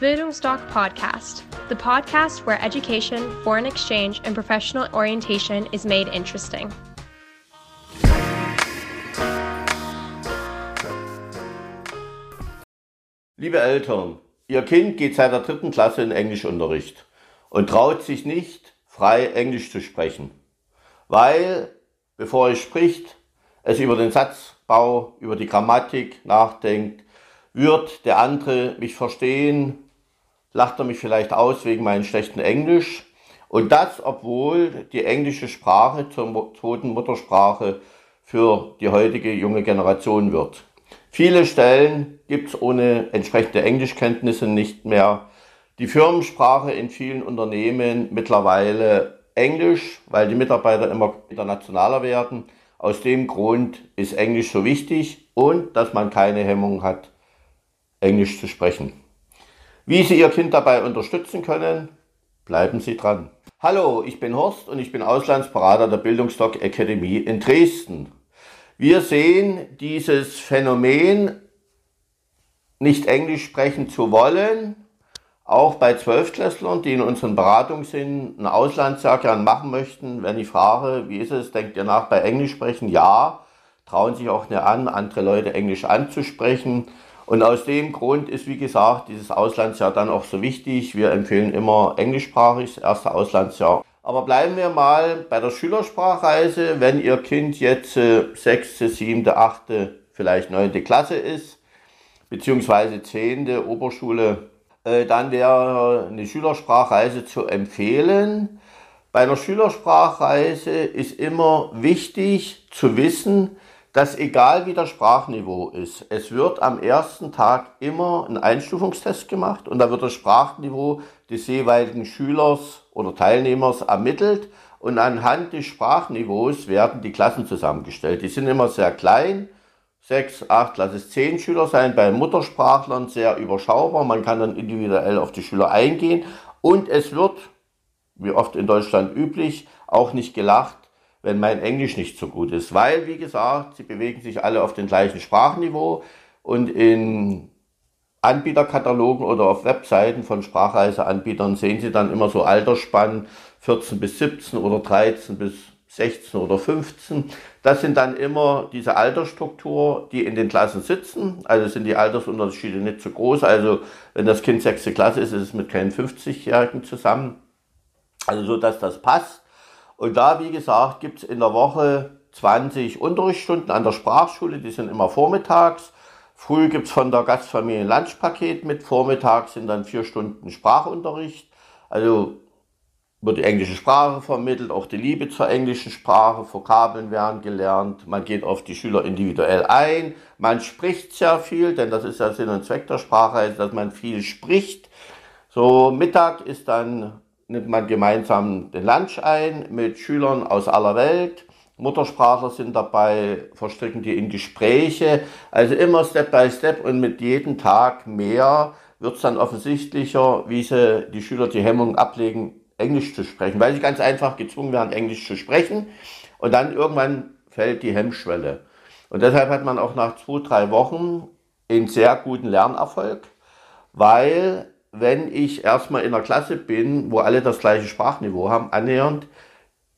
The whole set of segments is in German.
Bildungsdoc Podcast, the podcast where education, foreign exchange, and professional orientation is made interesting. Liebe Eltern, Ihr Kind geht seit der dritten Klasse in Englischunterricht und traut sich nicht, frei Englisch zu sprechen, weil, bevor es spricht, es über den Satzbau, über die Grammatik nachdenkt, wird der andere mich verstehen, lacht er mich vielleicht aus wegen meinem schlechten Englisch. Und das, obwohl die englische Sprache zur zweiten Muttersprache für die heutige junge Generation wird. Viele Stellen gibt es ohne entsprechende Englischkenntnisse nicht mehr. Die Firmensprache in vielen Unternehmen mittlerweile Englisch, weil die Mitarbeiter immer internationaler werden. Aus dem Grund ist Englisch so wichtig und dass man keine Hemmung hat, Englisch zu sprechen. Wie Sie Ihr Kind dabei unterstützen können, bleiben Sie dran. Hallo, ich bin Horst und ich bin Auslandsberater der Bildungsdoc Academy in Dresden. Wir sehen dieses Phänomen, nicht Englisch sprechen zu wollen, auch bei Zwölftklässlern, die in unseren Beratungen sind, ein Auslandsjahr gern machen möchten. Wenn ich frage, wie ist es, denkt ihr nach bei Englisch sprechen? Ja, trauen sich auch nicht an, andere Leute Englisch anzusprechen. Und aus dem Grund ist, wie gesagt, dieses Auslandsjahr dann auch so wichtig. Wir empfehlen immer englischsprachig, das erste Auslandsjahr. Aber bleiben wir mal bei der Schülersprachreise. Wenn Ihr Kind jetzt äh, sechste, siebte, achte, vielleicht neunte Klasse ist, beziehungsweise zehnte Oberschule, äh, dann wäre eine Schülersprachreise zu empfehlen. Bei einer Schülersprachreise ist immer wichtig zu wissen, dass egal wie das Sprachniveau ist, es wird am ersten Tag immer ein Einstufungstest gemacht und da wird das Sprachniveau des jeweiligen Schülers oder Teilnehmers ermittelt und anhand des Sprachniveaus werden die Klassen zusammengestellt. Die sind immer sehr klein, sechs, acht, lass es zehn Schüler sein, bei Muttersprachlern sehr überschaubar, man kann dann individuell auf die Schüler eingehen und es wird, wie oft in Deutschland üblich, auch nicht gelacht, wenn mein Englisch nicht so gut ist. Weil, wie gesagt, sie bewegen sich alle auf dem gleichen Sprachniveau und in Anbieterkatalogen oder auf Webseiten von Sprachreiseanbietern sehen Sie dann immer so Altersspannen 14 bis 17 oder 13 bis 16 oder 15. Das sind dann immer diese Altersstruktur, die in den Klassen sitzen. Also sind die Altersunterschiede nicht so groß. Also wenn das Kind sechste Klasse ist, ist es mit keinen 50-Jährigen zusammen. Also so, dass das passt. Und da, wie gesagt, gibt es in der Woche 20 Unterrichtsstunden an der Sprachschule, die sind immer vormittags. Früh gibt es von der Gastfamilie ein Lunchpaket mit, vormittags sind dann vier Stunden Sprachunterricht. Also wird die englische Sprache vermittelt, auch die Liebe zur englischen Sprache, Vokabeln werden gelernt, man geht auf die Schüler individuell ein, man spricht sehr viel, denn das ist ja Sinn und Zweck der Sprache, dass man viel spricht. So Mittag ist dann nimmt man gemeinsam den Lunch ein mit Schülern aus aller Welt. Muttersprachler sind dabei, verstricken die in Gespräche. Also immer Step by Step und mit jedem Tag mehr wird es dann offensichtlicher, wie sie die Schüler die Hemmung ablegen, Englisch zu sprechen, weil sie ganz einfach gezwungen werden, Englisch zu sprechen. Und dann irgendwann fällt die Hemmschwelle. Und deshalb hat man auch nach zwei, drei Wochen einen sehr guten Lernerfolg, weil wenn ich erstmal in der Klasse bin, wo alle das gleiche Sprachniveau haben, annähernd,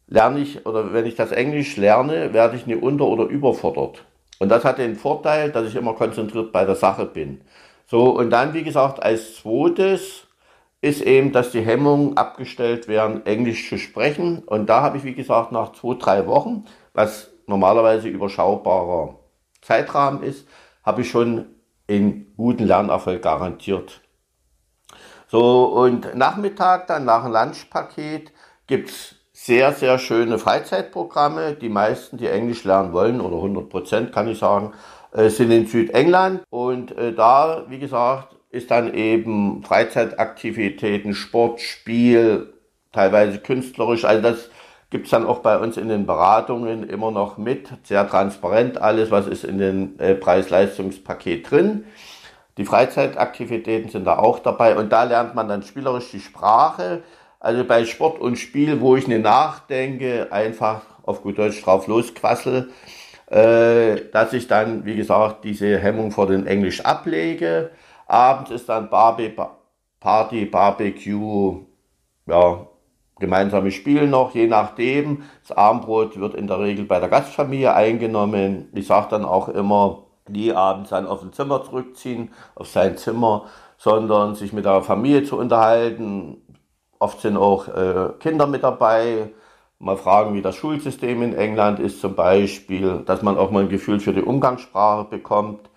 lerne ich, oder wenn ich das Englisch lerne, werde ich nicht unter- oder überfordert. Und das hat den Vorteil, dass ich immer konzentriert bei der Sache bin. So, und dann, wie gesagt, als zweites ist eben, dass die Hemmungen abgestellt werden, Englisch zu sprechen. Und da habe ich, wie gesagt, nach zwei, drei Wochen, was normalerweise überschaubarer Zeitrahmen ist, habe ich schon einen guten Lernerfolg garantiert. So, und Nachmittag dann nach dem Lunchpaket gibt's sehr, sehr schöne Freizeitprogramme. Die meisten, die Englisch lernen wollen, oder 100 Prozent kann ich sagen, äh, sind in Südengland. Und äh, da, wie gesagt, ist dann eben Freizeitaktivitäten, Sport, Spiel, teilweise künstlerisch. Also das gibt's dann auch bei uns in den Beratungen immer noch mit. Sehr transparent alles, was ist in den äh, Preis-Leistungspaket drin. Die Freizeitaktivitäten sind da auch dabei und da lernt man dann spielerisch die Sprache. Also bei Sport und Spiel, wo ich nicht nachdenke, einfach auf gut Deutsch drauf losquassel, äh, dass ich dann, wie gesagt, diese Hemmung vor dem Englisch ablege. Abends ist dann Barbie, Party, Barbecue, ja, gemeinsame Spiele noch, je nachdem. Das Abendbrot wird in der Regel bei der Gastfamilie eingenommen. Ich sage dann auch immer, nie abends dann auf ein Zimmer zurückziehen, auf sein Zimmer, sondern sich mit der Familie zu unterhalten. Oft sind auch äh, Kinder mit dabei. Mal fragen, wie das Schulsystem in England ist zum Beispiel, dass man auch mal ein Gefühl für die Umgangssprache bekommt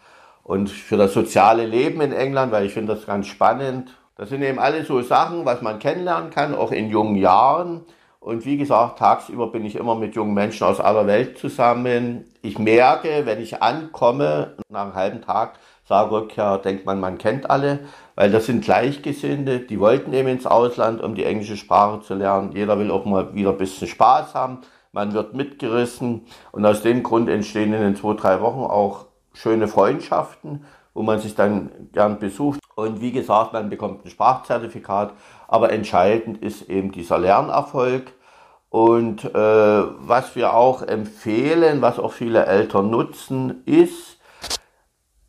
und für das soziale Leben in England, weil ich finde das ganz spannend. Das sind eben alle so Sachen, was man kennenlernen kann, auch in jungen Jahren. Und wie gesagt, tagsüber bin ich immer mit jungen Menschen aus aller Welt zusammen. Ich merke, wenn ich ankomme, nach einem halben Tag, sage Rückkehr, denkt man, man kennt alle, weil das sind Gleichgesinnte, die wollten eben ins Ausland, um die englische Sprache zu lernen. Jeder will auch mal wieder ein bisschen Spaß haben. Man wird mitgerissen und aus dem Grund entstehen in den zwei, drei Wochen auch schöne Freundschaften, wo man sich dann gern besucht. Und wie gesagt, man bekommt ein Sprachzertifikat, aber entscheidend ist eben dieser Lernerfolg. Und äh, was wir auch empfehlen, was auch viele Eltern nutzen, ist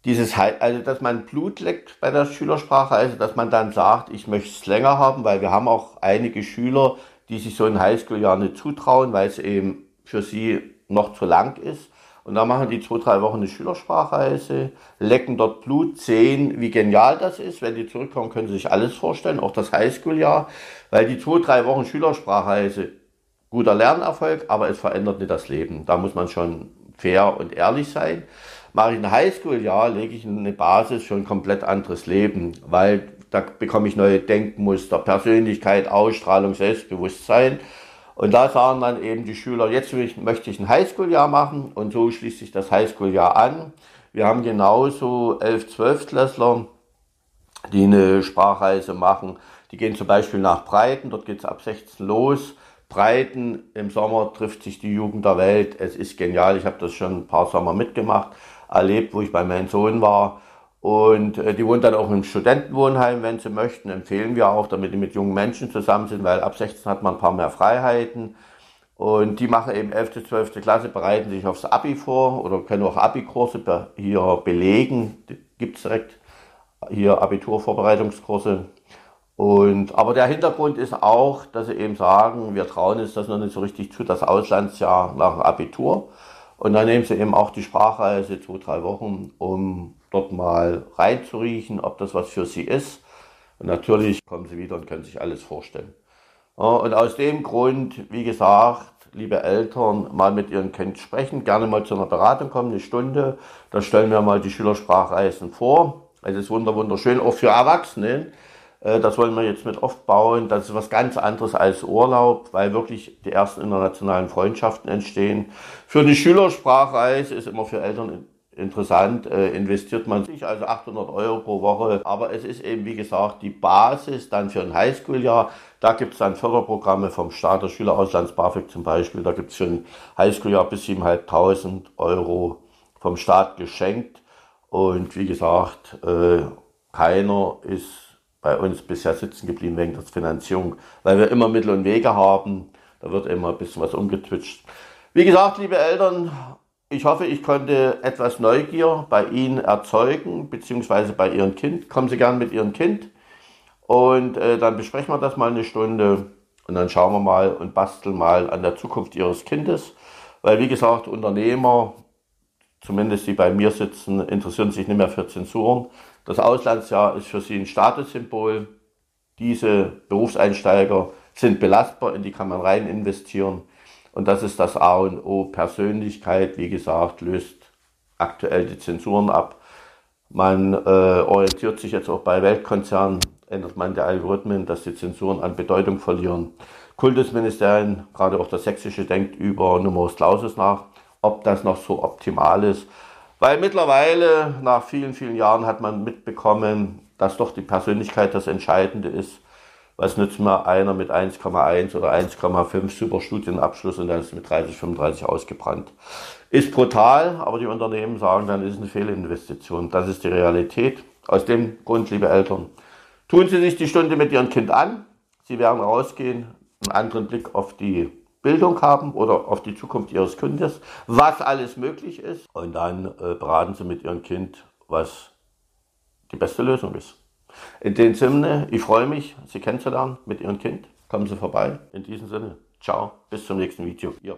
dieses, also dass man Blut leckt bei der Schülersprache, also dass man dann sagt, ich möchte es länger haben, weil wir haben auch einige Schüler, die sich so ein Highschool-Jahr nicht zutrauen, weil es eben für sie noch zu lang ist. Und da machen die zwei, drei Wochen eine Schülersprachreise, lecken dort Blut, sehen, wie genial das ist. Wenn die zurückkommen, können sie sich alles vorstellen, auch das Highschool-Jahr. Weil die zwei, drei Wochen Schülersprachreise, guter Lernerfolg, aber es verändert nicht das Leben. Da muss man schon fair und ehrlich sein. Mache ich ein Highschool-Jahr, lege ich eine Basis für ein komplett anderes Leben, weil da bekomme ich neue Denkmuster, Persönlichkeit, Ausstrahlung, Selbstbewusstsein. Und da sagen dann eben die Schüler, jetzt möchte ich ein Highschool-Jahr machen und so schließt sich das Highschool-Jahr an. Wir haben genauso 11, 12 Klässler, die eine Sprachreise machen. Die gehen zum Beispiel nach Breiten, dort geht es ab 16 los. Breiten, im Sommer trifft sich die Jugend der Welt. Es ist genial, ich habe das schon ein paar Sommer mitgemacht, erlebt, wo ich bei meinem Sohn war. Und äh, die wohnen dann auch im Studentenwohnheim, wenn sie möchten. Empfehlen wir auch, damit die mit jungen Menschen zusammen sind, weil ab 16 hat man ein paar mehr Freiheiten. Und die machen eben 11., 12. Klasse, bereiten sich aufs Abi vor oder können auch Abi-Kurse hier belegen. Gibt es direkt hier Abiturvorbereitungskurse. Und, aber der Hintergrund ist auch, dass sie eben sagen, wir trauen es das noch nicht so richtig zu, das Auslandsjahr nach dem Abitur. Und dann nehmen sie eben auch die Sprachreise zwei, drei Wochen, um dort mal reinzuriechen, ob das was für sie ist. Und natürlich kommen sie wieder und können sich alles vorstellen. Und aus dem Grund, wie gesagt, liebe Eltern, mal mit ihren Kind sprechen, gerne mal zu einer Beratung kommen, eine Stunde. Da stellen wir mal die Schülersprachreisen vor. Es ist wunderschön, auch für Erwachsene. Äh, das wollen wir jetzt mit aufbauen. Das ist was ganz anderes als Urlaub, weil wirklich die ersten internationalen Freundschaften entstehen. Für eine Schülersprachreise ist immer für Eltern interessant, äh, investiert man sich also 800 Euro pro Woche. Aber es ist eben, wie gesagt, die Basis dann für ein Highschool-Jahr. Da gibt es dann Förderprogramme vom Staat, der Schülerauslands BAföG zum Beispiel. Da gibt es für ein Highschool-Jahr bis 7.500 Euro vom Staat geschenkt. Und wie gesagt, äh, keiner ist bei uns bisher sitzen geblieben wegen der Finanzierung, weil wir immer Mittel und Wege haben. Da wird immer ein bisschen was umgetwitscht. Wie gesagt, liebe Eltern, ich hoffe, ich konnte etwas Neugier bei Ihnen erzeugen, beziehungsweise bei Ihrem Kind. Kommen Sie gern mit Ihrem Kind und äh, dann besprechen wir das mal eine Stunde und dann schauen wir mal und basteln mal an der Zukunft Ihres Kindes. Weil, wie gesagt, Unternehmer, zumindest die bei mir sitzen, interessieren sich nicht mehr für Zensuren. Das Auslandsjahr ist für sie ein Statussymbol. Diese Berufseinsteiger sind belastbar, in die kann man rein investieren. Und das ist das A und O. Persönlichkeit, wie gesagt, löst aktuell die Zensuren ab. Man äh, orientiert sich jetzt auch bei Weltkonzernen, ändert man die Algorithmen, dass die Zensuren an Bedeutung verlieren. Kultusministerien, gerade auch das Sächsische, denkt über Numerus Clausus nach, ob das noch so optimal ist. Weil mittlerweile, nach vielen, vielen Jahren, hat man mitbekommen, dass doch die Persönlichkeit das Entscheidende ist. Was nützt mir einer mit 1,1 oder 1,5 super Studienabschluss und dann ist mit 30, 35 ausgebrannt? Ist brutal, aber die Unternehmen sagen, dann ist es eine Fehlinvestition. Das ist die Realität. Aus dem Grund, liebe Eltern, tun Sie sich die Stunde mit Ihrem Kind an. Sie werden rausgehen, einen anderen Blick auf die Bildung haben oder auf die Zukunft Ihres Kindes, was alles möglich ist. Und dann äh, beraten Sie mit Ihrem Kind, was die beste Lösung ist. In dem Sinne, ich freue mich, Sie kennenzulernen mit Ihrem Kind. Kommen Sie vorbei. In diesem Sinne, ciao, bis zum nächsten Video. Ihr.